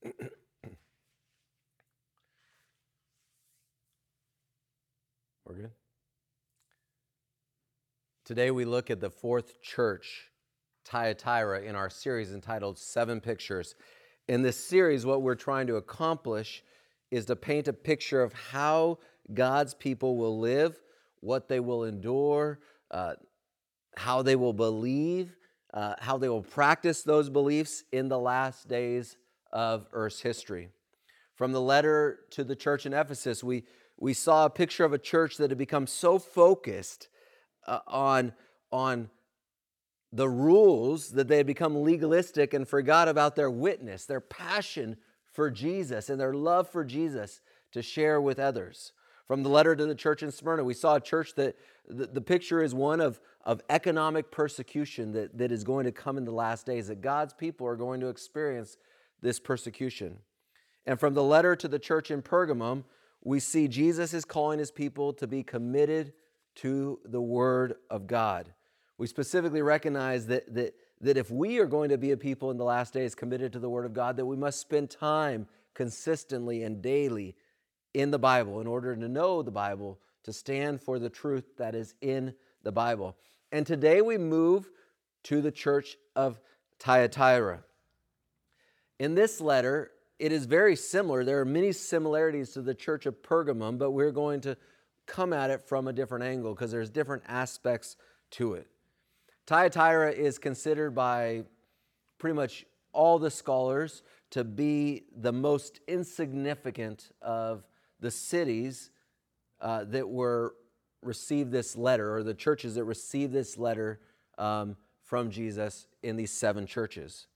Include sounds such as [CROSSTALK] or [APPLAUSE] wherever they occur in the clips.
[CLEARS THROAT] We're good. Today we look at the fourth church, Thyatira, in our series entitled Seven Pictures. In this series, what we're trying to accomplish is to paint a picture of how God's people will live, what they will endure, uh, how they will believe, uh, how they will practice those beliefs in the last days of Earth's history. From the letter to the church in Ephesus, we, we saw a picture of a church that had become so focused uh, on, on the rules that they had become legalistic and forgot about their witness, their passion for Jesus, and their love for Jesus to share with others. From the letter to the church in Smyrna, we saw a church that the, the picture is one of, of economic persecution that, that is going to come in the last days, that God's people are going to experience this persecution. And from the letter to the church in Pergamum, we see Jesus is calling his people to be committed to the Word of God. We specifically recognize that, that, that if we are going to be a people in the last days committed to the Word of God, that we must spend time consistently and daily in the Bible in order to know the Bible, to stand for the truth that is in the Bible. And today we move to the church of Thyatira. In this letter, it is very similar. There are many similarities to the church of Pergamum, but we're going to come at it from a different angle because there's different aspects to it. Thyatira is considered by pretty much all the scholars to be the most insignificant of the cities uh, that were received this letter, or the churches that received this letter um, from Jesus in these seven churches.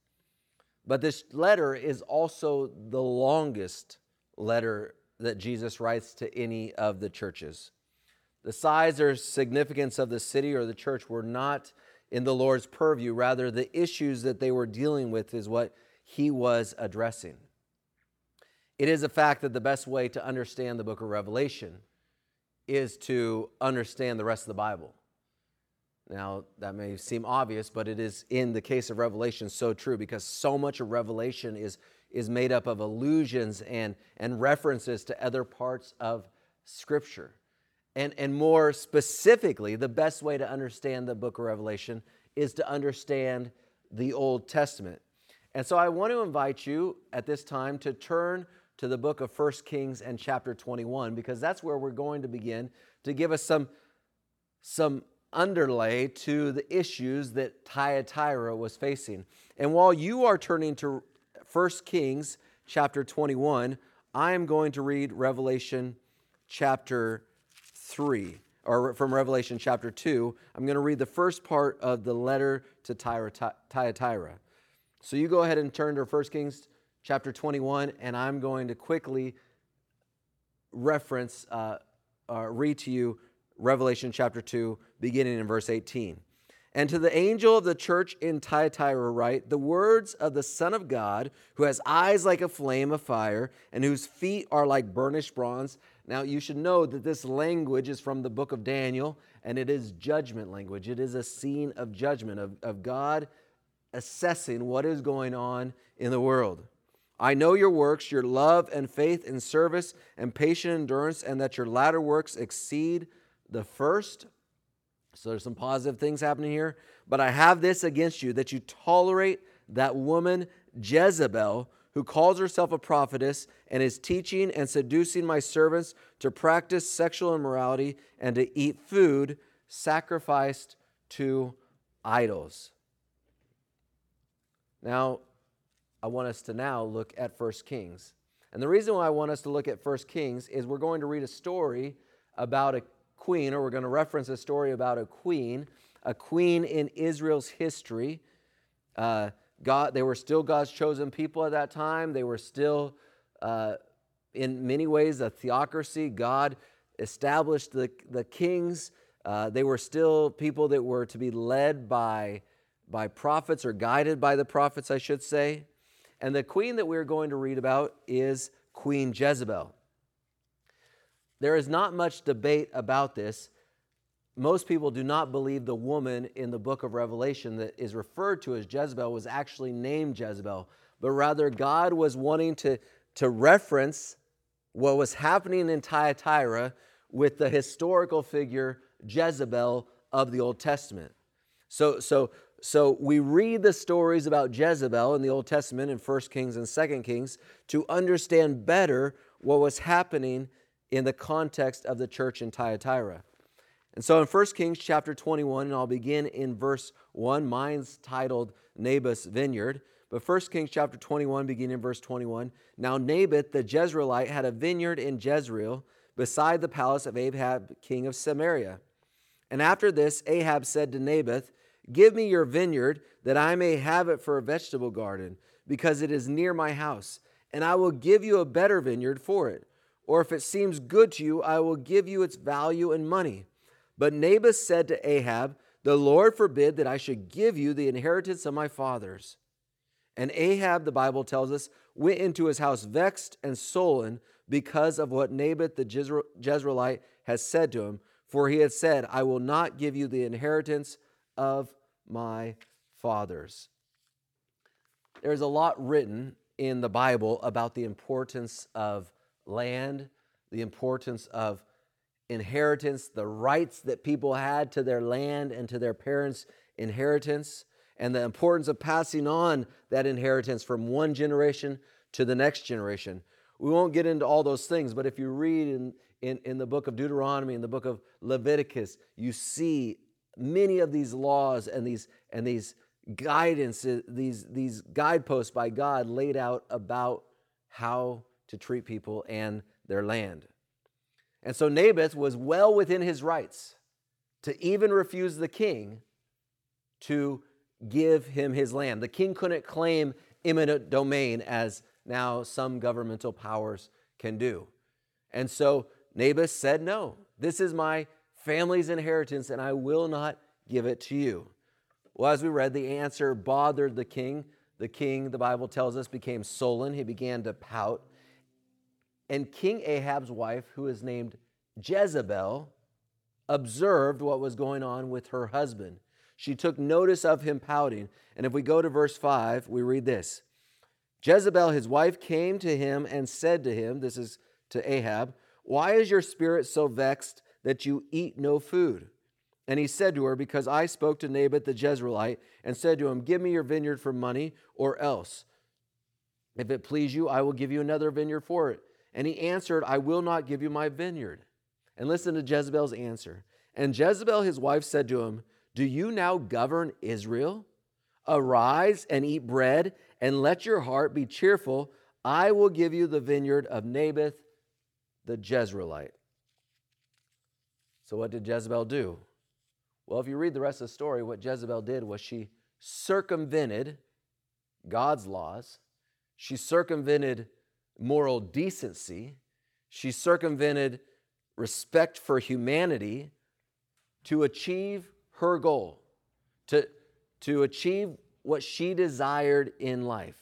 But this letter is also the longest letter that Jesus writes to any of the churches. The size or significance of the city or the church were not in the Lord's purview. Rather, the issues that they were dealing with is what he was addressing. It is a fact that the best way to understand the book of Revelation is to understand the rest of the Bible. Now, that may seem obvious, but it is in the case of Revelation so true because so much of Revelation is, is made up of allusions and, and references to other parts of Scripture. And, and more specifically, the best way to understand the book of Revelation is to understand the Old Testament. And so I want to invite you at this time to turn to the book of 1 Kings and chapter 21 because that's where we're going to begin to give us some, some underlay to the issues that Thyatira was facing. And while you are turning to 1 Kings chapter 21, I am going to read Revelation chapter 3, or from Revelation chapter 2. I'm going to read the first part of the letter to Thyatira. So you go ahead and turn to 1 Kings chapter 21, and I'm going to quickly reference, uh, uh, read to you Revelation chapter 2, beginning in verse 18. And to the angel of the church in Thyatira write the words of the Son of God, who has eyes like a flame of fire, and whose feet are like burnished bronze. Now, you should know that this language is from the book of Daniel, and it is judgment language. It is a scene of judgment, of, of God assessing what is going on in the world. I know your works, your love and faith and service and patient endurance, and that your latter works exceed the first. So there's some positive things happening here. But I have this against you that you tolerate that woman Jezebel, who calls herself a prophetess and is teaching and seducing my servants to practice sexual immorality and to eat food sacrificed to idols. Now, I want us to now look at 1 Kings. And the reason why I want us to look at 1 Kings is we're going to read a story about a queen, or we're going to reference a story about a queen, a queen in Israel's history. Uh, God, they were still God's chosen people at that time. They were still, uh, in many ways, a theocracy. God established the, the kings. Uh, they were still people that were to be led by, by prophets or guided by the prophets, I should say. And the queen that we're going to read about is Queen Jezebel. There is not much debate about this. Most people do not believe the woman in the book of Revelation that is referred to as Jezebel was actually named Jezebel, but rather God was wanting to, to reference what was happening in Thyatira with the historical figure Jezebel of the Old Testament. So, so, so we read the stories about Jezebel in the Old Testament in 1 Kings and 2 Kings to understand better what was happening in the context of the church in Thyatira. And so in 1 Kings chapter 21, and I'll begin in verse 1, mine's titled Naboth's Vineyard. But 1 Kings chapter 21, beginning in verse 21. Now Naboth the Jezreelite had a vineyard in Jezreel beside the palace of Ahab, king of Samaria. And after this, Ahab said to Naboth, Give me your vineyard, that I may have it for a vegetable garden, because it is near my house, and I will give you a better vineyard for it. Or if it seems good to you, I will give you its value in money. But Naboth said to Ahab, The Lord forbid that I should give you the inheritance of my fathers. And Ahab, the Bible tells us, went into his house vexed and sullen because of what Naboth the Jezreelite has said to him. For he had said, I will not give you the inheritance of my fathers. There's a lot written in the Bible about the importance of land, the importance of inheritance, the rights that people had to their land and to their parents' inheritance, and the importance of passing on that inheritance from one generation to the next generation. We won't get into all those things, but if you read in, in, in the book of Deuteronomy, in the book of Leviticus, you see many of these laws and these, and these guidance, these, these guideposts by God laid out about how to treat people and their land. And so Naboth was well within his rights to even refuse the king to give him his land. The king couldn't claim eminent domain as now some governmental powers can do. And so Naboth said, No, this is my family's inheritance, and I will not give it to you. Well, as we read, the answer bothered the king. The king, the Bible tells us, became sullen. He began to pout. And King Ahab's wife, who is named Jezebel, observed what was going on with her husband. She took notice of him pouting. And if we go to verse 5, we read this Jezebel, his wife, came to him and said to him, This is to Ahab, Why is your spirit so vexed that you eat no food? And he said to her, Because I spoke to Naboth the Jezreelite and said to him, Give me your vineyard for money, or else. If it please you, I will give you another vineyard for it. And he answered, I will not give you my vineyard. And listen to Jezebel's answer. And Jezebel, his wife, said to him, Do you now govern Israel? Arise and eat bread, and let your heart be cheerful. I will give you the vineyard of Naboth the Jezreelite. So, what did Jezebel do? Well, if you read the rest of the story, what Jezebel did was she circumvented God's laws, she circumvented moral decency, she circumvented respect for humanity to achieve her goal, to, to achieve what she desired in life.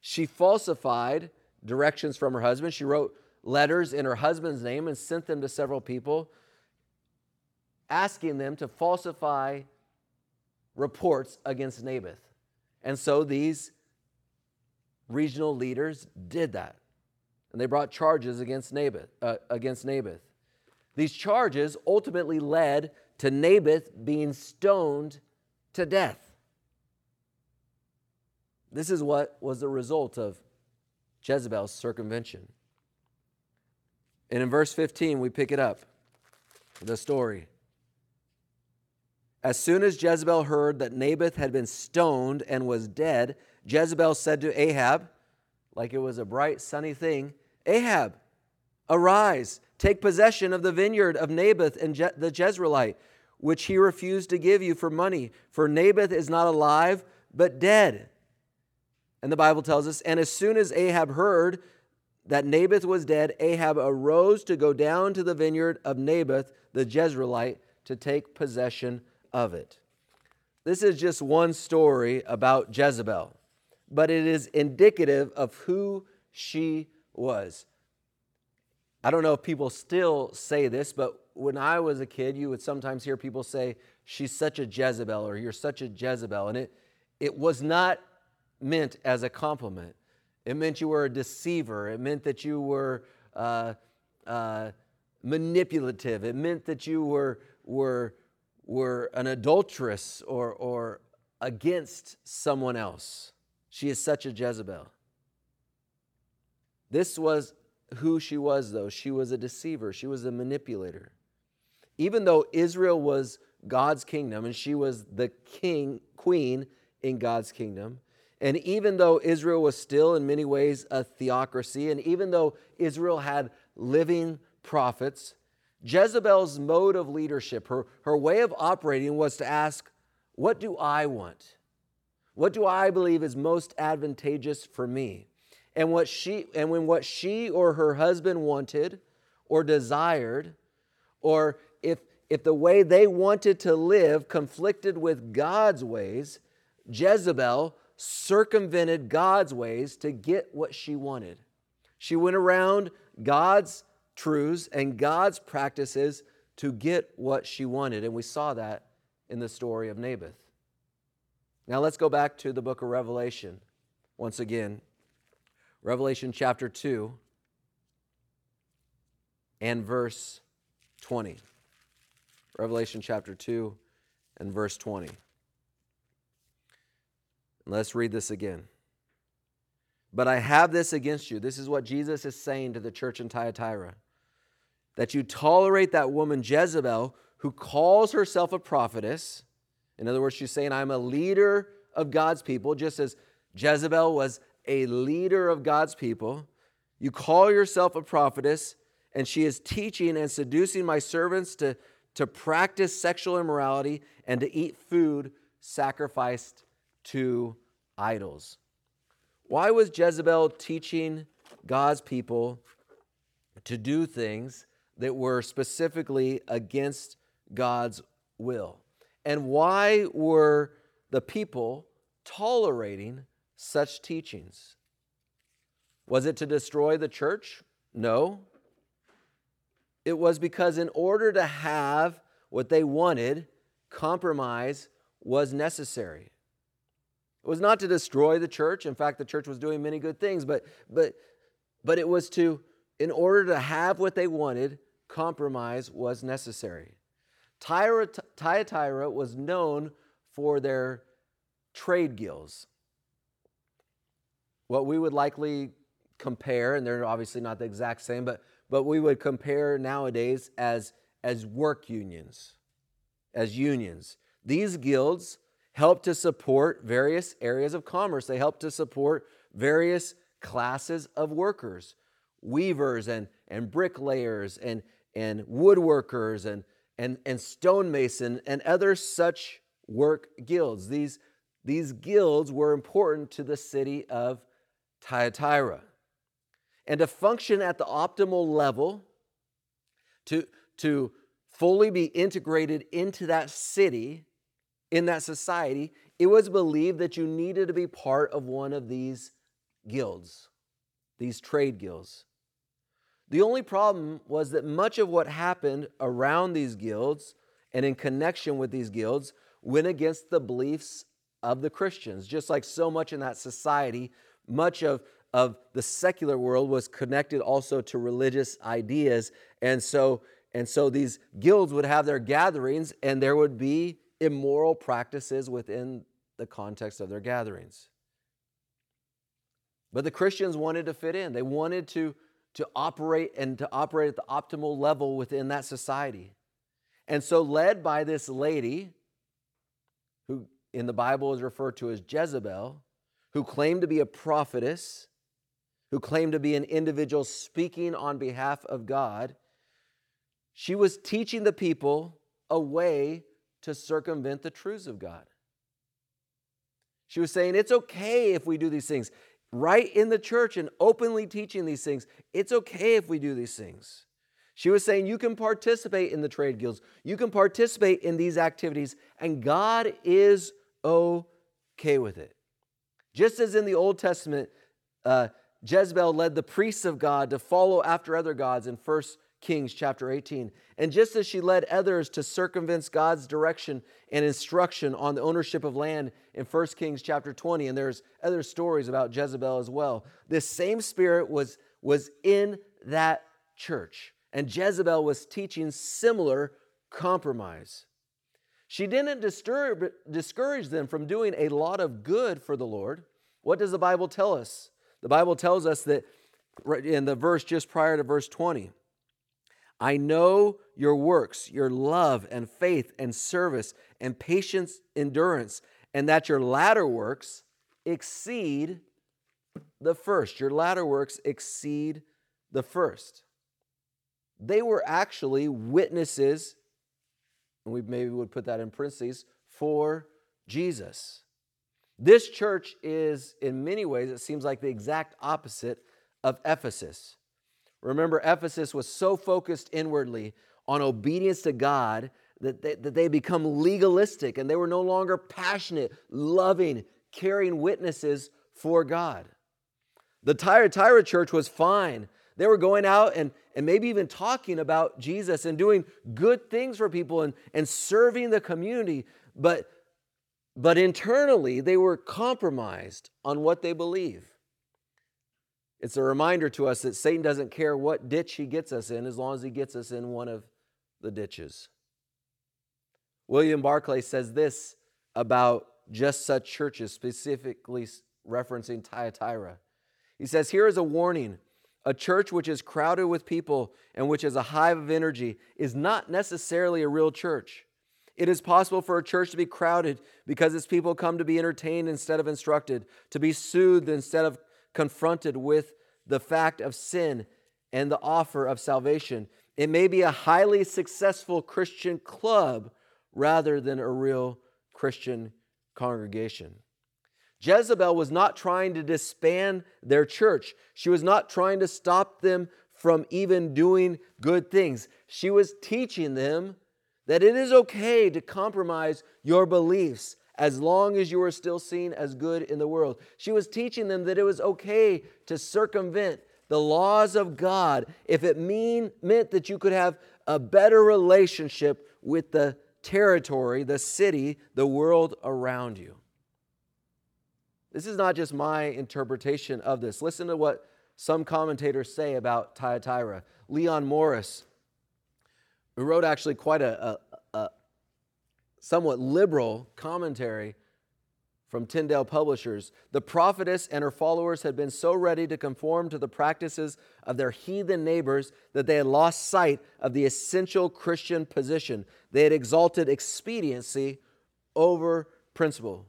She falsified directions from her husband. She wrote letters in her husband's name and sent them to several people asking them to falsify reports against Naboth. And so these regional leaders did that. And they brought charges against Naboth, uh, against Naboth. These charges ultimately led to Naboth being stoned to death. This is what was the result of Jezebel's circumvention. And in verse 15, we pick it up the story. As soon as Jezebel heard that Naboth had been stoned and was dead, Jezebel said to Ahab, like it was a bright, sunny thing, Ahab, arise, take possession of the vineyard of Naboth and Je- the Jezreelite, which he refused to give you for money, for Naboth is not alive, but dead. And the Bible tells us, and as soon as Ahab heard that Naboth was dead, Ahab arose to go down to the vineyard of Naboth the Jezreelite to take possession of it. This is just one story about Jezebel, but it is indicative of who she was. I don't know if people still say this, but when I was a kid, you would sometimes hear people say, She's such a Jezebel, or You're such a Jezebel. And it, it was not meant as a compliment. It meant you were a deceiver. It meant that you were uh, uh, manipulative. It meant that you were, were, were an adulteress or, or against someone else. She is such a Jezebel. This was who she was, though. She was a deceiver, she was a manipulator. Even though Israel was God's kingdom and she was the king, queen in God's kingdom, and even though Israel was still in many ways a theocracy, and even though Israel had living prophets, Jezebel's mode of leadership, her, her way of operating was to ask, What do I want? What do I believe is most advantageous for me? And what she and when what she or her husband wanted or desired, or if if the way they wanted to live conflicted with God's ways, Jezebel circumvented God's ways to get what she wanted. She went around God's truths and God's practices to get what she wanted. And we saw that in the story of Naboth. Now let's go back to the book of Revelation once again. Revelation chapter 2 and verse 20. Revelation chapter 2 and verse 20. Let's read this again. But I have this against you. This is what Jesus is saying to the church in Thyatira that you tolerate that woman Jezebel who calls herself a prophetess. In other words, she's saying, I'm a leader of God's people, just as Jezebel was a leader of God's people. You call yourself a prophetess, and she is teaching and seducing my servants to, to practice sexual immorality and to eat food sacrificed to idols. Why was Jezebel teaching God's people to do things that were specifically against God's will? And why were the people tolerating such teachings? Was it to destroy the church? No. It was because, in order to have what they wanted, compromise was necessary. It was not to destroy the church. In fact, the church was doing many good things, but, but, but it was to, in order to have what they wanted, compromise was necessary. Thyatira was known for their trade guilds. What we would likely compare, and they're obviously not the exact same, but, but we would compare nowadays as, as work unions, as unions. These guilds help to support various areas of commerce. They help to support various classes of workers, weavers and, and bricklayers and, and woodworkers and, and, and stonemason and other such work guilds. These, these guilds were important to the city of Thyatira. And to function at the optimal level, to, to fully be integrated into that city, in that society, it was believed that you needed to be part of one of these guilds, these trade guilds. The only problem was that much of what happened around these guilds and in connection with these guilds went against the beliefs of the Christians. Just like so much in that society, much of, of the secular world was connected also to religious ideas. And so, and so these guilds would have their gatherings, and there would be immoral practices within the context of their gatherings. But the Christians wanted to fit in. They wanted to, to operate and to operate at the optimal level within that society. And so, led by this lady, who in the Bible is referred to as Jezebel, who claimed to be a prophetess, who claimed to be an individual speaking on behalf of God, she was teaching the people a way to circumvent the truths of God. She was saying, it's okay if we do these things. Right in the church and openly teaching these things, it's okay if we do these things. She was saying, you can participate in the trade guilds, you can participate in these activities, and God is okay with it. Just as in the Old Testament, uh, Jezebel led the priests of God to follow after other gods in 1 Kings chapter 18. And just as she led others to circumvent God's direction and instruction on the ownership of land in 1 Kings chapter 20, and there's other stories about Jezebel as well, this same spirit was, was in that church. And Jezebel was teaching similar compromise. She didn't disturb, discourage them from doing a lot of good for the Lord. What does the Bible tell us? The Bible tells us that in the verse just prior to verse 20, I know your works, your love and faith and service and patience, endurance, and that your latter works exceed the first. Your latter works exceed the first. They were actually witnesses, and we maybe would put that in parentheses, for Jesus. This church is, in many ways, it seems like the exact opposite of Ephesus. Remember, Ephesus was so focused inwardly on obedience to God that they, that they become legalistic and they were no longer passionate, loving, caring witnesses for God. The Thyatira church was fine. They were going out and, and maybe even talking about Jesus and doing good things for people and, and serving the community, but, but internally they were compromised on what they believe. It's a reminder to us that Satan doesn't care what ditch he gets us in as long as he gets us in one of the ditches. William Barclay says this about just such churches, specifically referencing Thyatira. He says, Here is a warning. A church which is crowded with people and which is a hive of energy is not necessarily a real church. It is possible for a church to be crowded because its people come to be entertained instead of instructed, to be soothed instead of confronted with the fact of sin and the offer of salvation. It may be a highly successful Christian club rather than a real Christian congregation. Jezebel was not trying to disband their church. She was not trying to stop them from even doing good things. She was teaching them that it is okay to compromise your beliefs as long as you are still seen as good in the world. She was teaching them that it was okay to circumvent the laws of God if it mean, meant that you could have a better relationship with the territory, the city, the world around you. This is not just my interpretation of this. Listen to what some commentators say about Thyatira. Leon Morris, who wrote actually quite a, somewhat liberal commentary from Tyndale Publishers, the prophetess and her followers had been so ready to conform to the practices of their heathen neighbors that they had lost sight of the essential Christian position. They had exalted expediency over principle.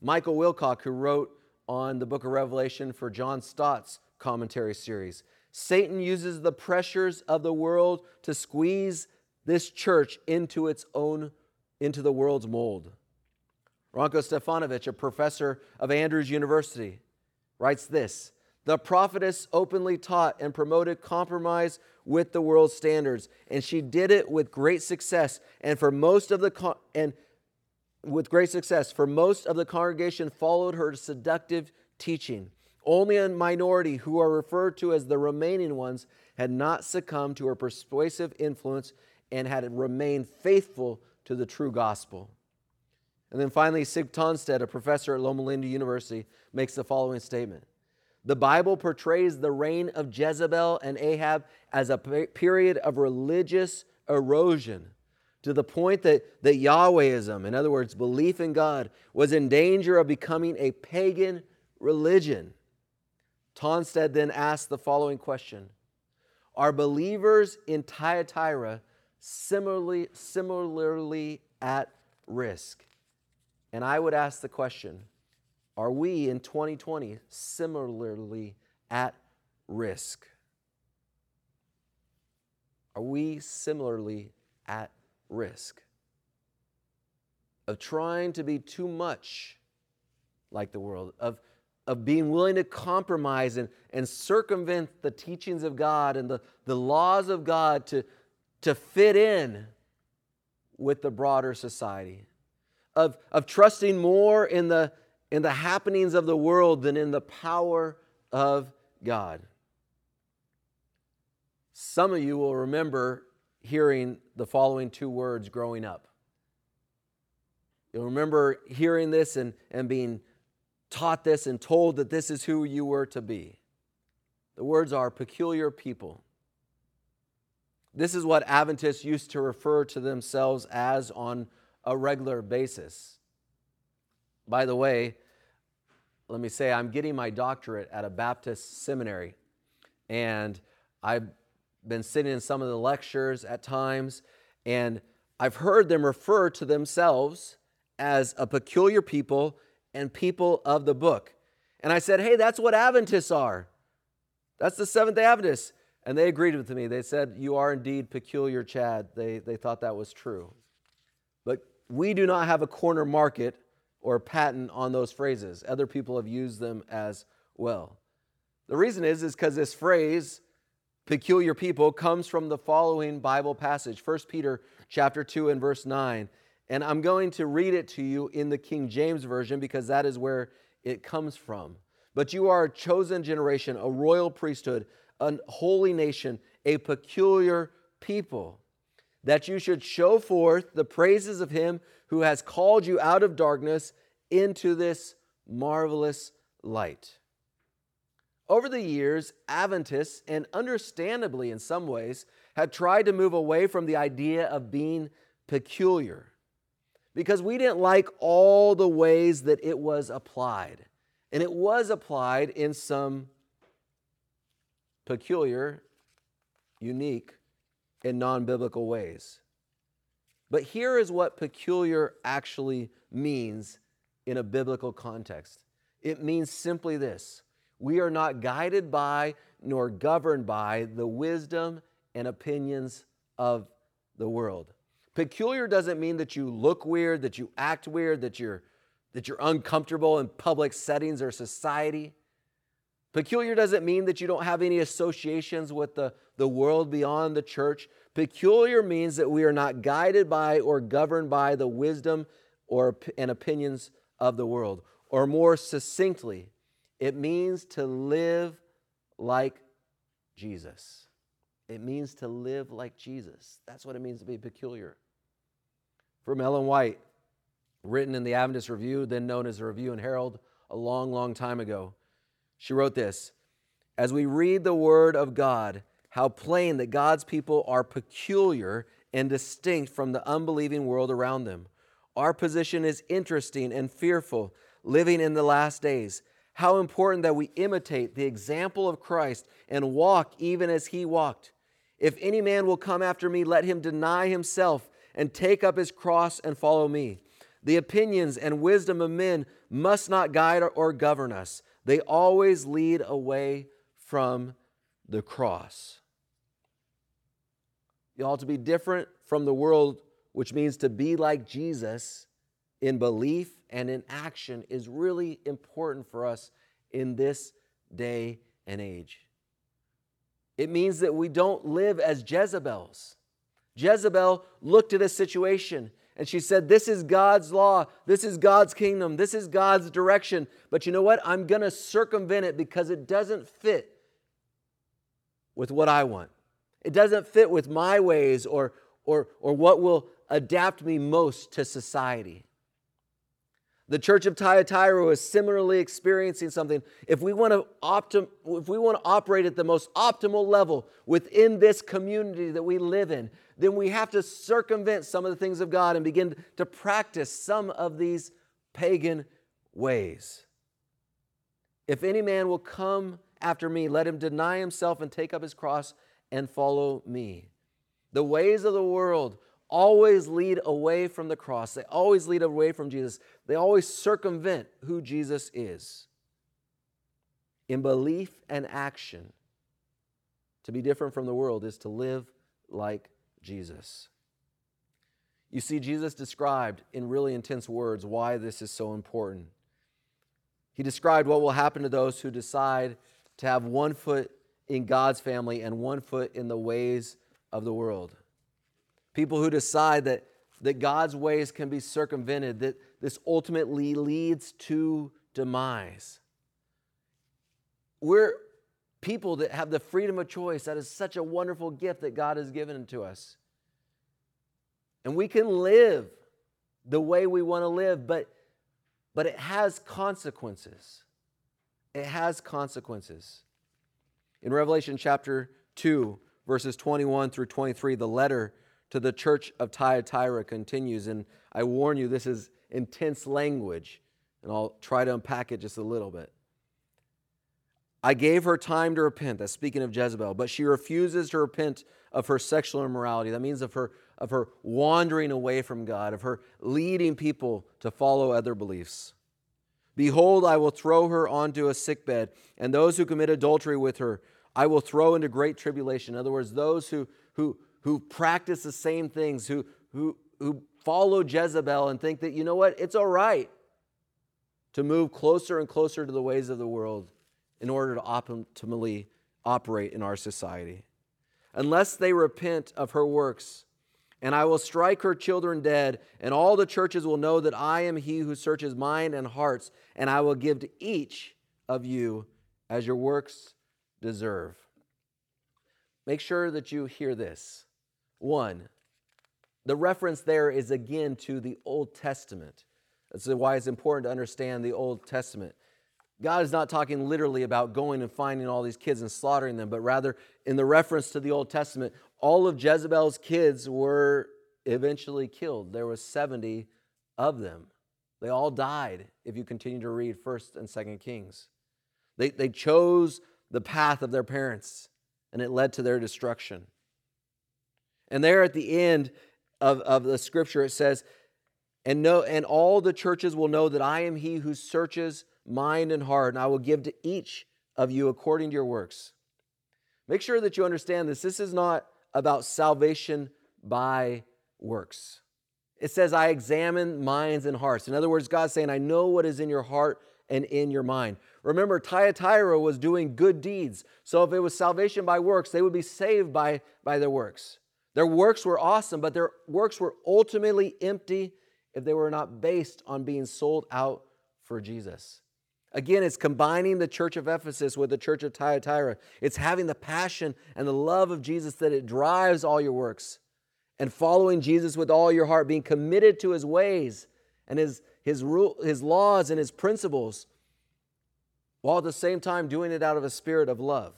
Michael Wilcock, who wrote on the book of Revelation for John Stott's commentary series, Satan uses the pressures of the world to squeeze this church into its own into the world's mold. Ranko Stefanovic, a professor of Andrews University, writes this The prophetess openly taught and promoted compromise with the world's standards, and she did it with great success. And for most of the and with great success, for most of the congregation followed her seductive teaching. Only a minority, who are referred to as the remaining ones, had not succumbed to her persuasive influence and had remained faithful to the true gospel. And then finally, Sig Tonstad, a professor at Loma Linda University, makes the following statement The Bible portrays the reign of Jezebel and Ahab as a period of religious erosion to the point that, that Yahwehism, in other words, belief in God, was in danger of becoming a pagan religion. Tonstad then asked the following question Are believers in Thyatira similarly, similarly at risk. And I would ask the question are we in 2020 similarly at risk? Are we similarly at risk of trying to be too much like the world, of, of being willing to compromise and, and circumvent the teachings of God and the, the laws of God to, to fit in with the broader society, of, of trusting more in the, in the happenings of the world than in the power of God. Some of you will remember hearing the following two words growing up. You'll remember hearing this and, and being taught this and told that this is who you were to be. The words are peculiar people. This is what Adventists used to refer to themselves as on a regular basis. By the way, let me say I'm getting my doctorate at a Baptist seminary, and I've been sitting in some of the lectures at times, and I've heard them refer to themselves as a peculiar people and people of the book. And I said, Hey, that's what Adventists are. That's the Seventh day Adventists. And they agreed with me. They said, You are indeed peculiar, Chad. They, they thought that was true. But we do not have a corner market or patent on those phrases. Other people have used them as well. The reason is is because this phrase, peculiar people, comes from the following Bible passage, 1 Peter chapter 2 and verse 9. And I'm going to read it to you in the King James Version because that is where it comes from. But you are a chosen generation, a royal priesthood, a holy nation, a peculiar people, that you should show forth the praises of him who has called you out of darkness into this marvelous light. Over the years, Adventists, and understandably in some ways, had tried to move away from the idea of being peculiar because we didn't like all the ways that it was applied. And it was applied in some peculiar, unique, and non biblical ways. But here is what peculiar actually means in a biblical context it means simply this we are not guided by nor governed by the wisdom and opinions of the world. Peculiar doesn't mean that you look weird, that you act weird, that you're, that you're uncomfortable in public settings or society. Peculiar doesn't mean that you don't have any associations with the, the world beyond the church. Peculiar means that we are not guided by or governed by the wisdom or, and opinions of the world. Or more succinctly, it means to live like Jesus. It means to live like Jesus. That's what it means to be peculiar from Ellen White, written in the Adventist Review, then known as the Review and Herald, a long, long time ago. She wrote this As we read the Word of God, how plain that God's people are peculiar and distinct from the unbelieving world around them. Our position is interesting and fearful, living in the last days. How important that we imitate the example of Christ and walk even as he walked. If any man will come after me, let him deny himself and take up his cross and follow me. The opinions and wisdom of men must not guide or govern us, they always lead away from the cross. You ought to be different from the world, which means to be like Jesus in belief and in action, is really important for us in this day and age. It means that we don't live as Jezebels. Jezebel looked at a situation and she said, This is God's law. This is God's kingdom. This is God's direction. But you know what? I'm going to circumvent it because it doesn't fit with what I want. It doesn't fit with my ways or, or, or what will adapt me most to society. The church of Thyatira is similarly experiencing something. If we want to optim- if we want to operate at the most optimal level within this community that we live in, then we have to circumvent some of the things of God and begin to practice some of these pagan ways. If any man will come after me, let him deny himself and take up his cross and follow me. The ways of the world always lead away from the cross, they always lead away from Jesus, they always circumvent who Jesus is. In belief and action, to be different from the world is to live like Jesus. You see, Jesus described in really intense words why this is so important. He described what will happen to those who decide to have one foot in God's family and one foot in the ways of the world. People who decide that, that God's ways can be circumvented, that this ultimately leads to demise. We're people that have the freedom of choice. That is such a wonderful gift that God has given to us. And we can live the way we want to live, but, but it has consequences. It has consequences. In Revelation chapter 2, verses 21 through 23, the letter to the church of Thyatira continues. And I warn you, this is intense language, and I'll try to unpack it just a little bit. I gave her time to repent. That's speaking of Jezebel, but she refuses to repent of her sexual immorality. That means of her, of her wandering away from God, of her leading people to follow other beliefs. Behold, I will throw her onto a sickbed, and those who commit adultery with her I will throw into great tribulation. In other words, those who, who, who practice the same things, who, who, who follow Jezebel and think that, you know what, it's all right to move closer and closer to the ways of the world in order to optimally operate in our society. Unless they repent of her works, and I will strike her children dead, and all the churches will know that I am he who searches mind and hearts, and I will give to each of you as your works deserve. Make sure that you hear this. One, the reference there is again to the Old Testament. That's why it's important to understand the Old Testament. God is not talking literally about going and finding all these kids and slaughtering them, but rather in the reference to the Old Testament, all of Jezebel's kids were eventually killed. There was 70 of them. They all died if you continue to read 1st and 2nd Kings. They, they chose the path of their parents, and it led to their destruction. And there at the end of, of the scripture, it says, and, know, and all the churches will know that I am he who searches mind and heart, and I will give to each of you according to your works. Make sure that you understand this. This is not about salvation by works. It says, I examine minds and hearts. In other words, God's saying, I know what is in your heart and in your mind. Remember, Thyatira was doing good deeds. So if it was salvation by works, they would be saved by, by their works. Their works were awesome, but their works were ultimately empty if they were not based on being sold out for Jesus. Again, it's combining the church of Ephesus with the church of Thyatira. It's having the passion and the love of Jesus that it drives all your works and following Jesus with all your heart, being committed to his ways and his, his, rule, his laws and his principles, while at the same time doing it out of a spirit of love.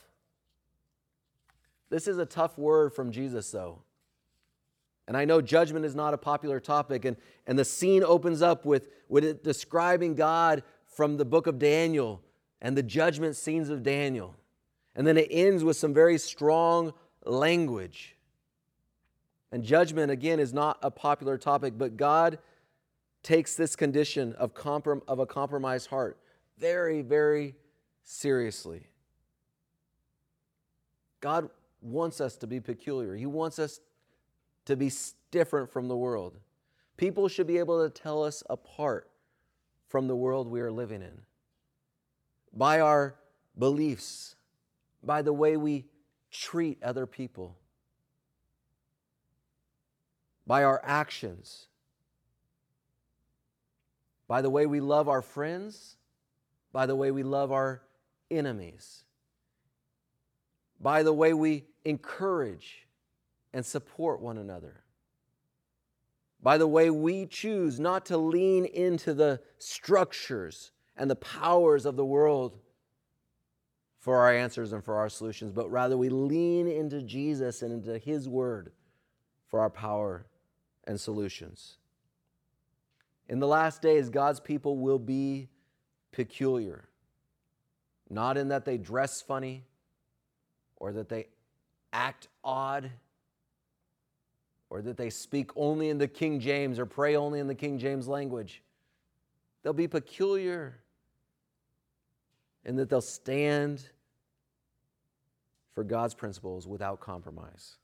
This is a tough word from Jesus, though. And I know judgment is not a popular topic, and, and the scene opens up with, with it describing God from the book of Daniel and the judgment scenes of Daniel. And then it ends with some very strong language. And judgment, again, is not a popular topic, but God takes this condition of, comprom- of a compromised heart very, very seriously. God wants us to be peculiar, He wants us to be different from the world. People should be able to tell us apart from the world we are living in by our beliefs, by the way we treat other people, by our actions by the way we love our friends, by the way we love our enemies, by the way we encourage and support one another, by the way we choose not to lean into the structures and the powers of the world for our answers and for our solutions, but rather we lean into Jesus and into His Word for our power and solutions. In the last days, God's people will be peculiar. Not in that they dress funny or that they act odd or that they speak only in the King James or pray only in the King James language. They'll be peculiar and that they'll stand for God's principles without compromise.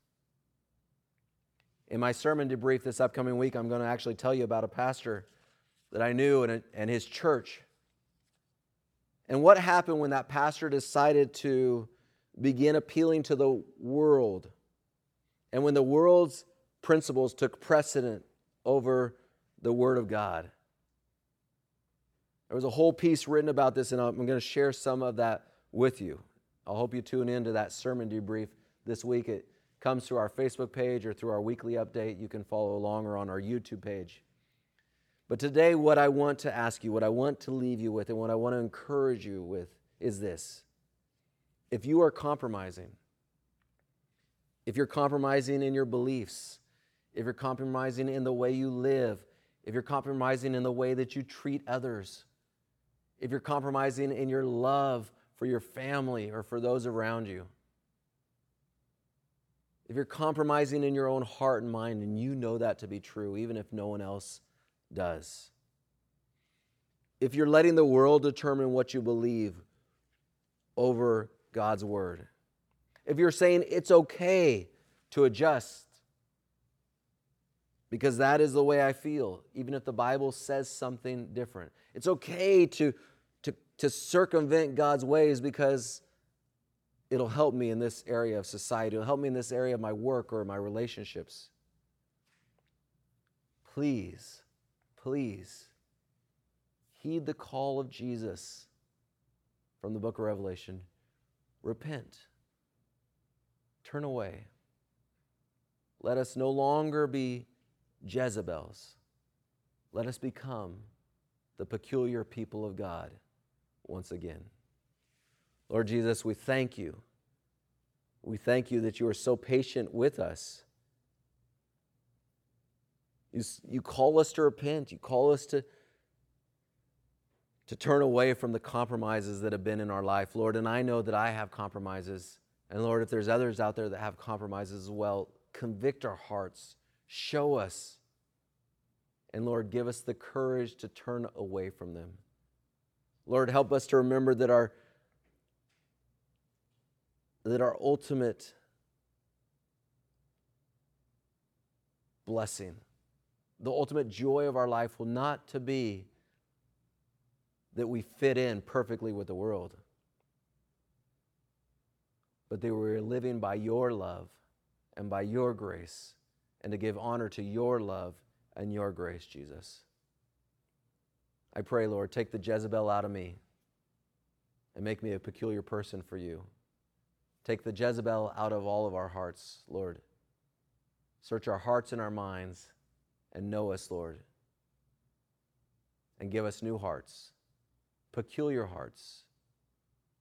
In my sermon debrief this upcoming week, I'm going to actually tell you about a pastor that I knew and, and his church. And what happened when that pastor decided to begin appealing to the world? And when the world's principles took precedent over the Word of God? There was a whole piece written about this, and I'm going to share some of that with you. I hope you tune in to that sermon debrief this week. It comes through our Facebook page or through our weekly update. You can follow along or on our YouTube page. But today, what I want to ask you, what I want to leave you with, and what I want to encourage you with is this. If you are compromising, if you're compromising in your beliefs, if you're compromising in the way you live, if you're compromising in the way that you treat others, if you're compromising in your love for your family or for those around you, if you're compromising in your own heart and mind and you know that to be true, even if no one else does, if you're letting the world determine what you believe over God's word, if you're saying it's okay to adjust because that is the way I feel, even if the Bible says something different, it's okay to, to, to circumvent God's ways because it'll help me in this area of society, it'll help me in this area of my work or my relationships. Please, please heed the call of Jesus from the book of Revelation repent, turn away. Let us no longer be Jezebels. Let us become the peculiar people of God once again. Lord Jesus, we thank you. We thank you that you are so patient with us. You, you call us to repent. You call us to, to turn away from the compromises that have been in our life, Lord. And I know that I have compromises. And Lord, if there's others out there that have compromises as well, convict our hearts, show us. And Lord, give us the courage to turn away from them. Lord, help us to remember that our that our ultimate blessing, the ultimate joy of our life will not to be that we fit in perfectly with the world, but that we're living by your love and by your grace and to give honor to your love and your grace, Jesus. I pray, Lord, take the Jezebel out of me and make me a peculiar person for you. Take the Jezebel out of all of our hearts, Lord. Search our hearts and our minds and know us, Lord. And give us new hearts, peculiar hearts,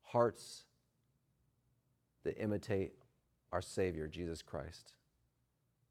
hearts that imitate our Savior, Jesus Christ.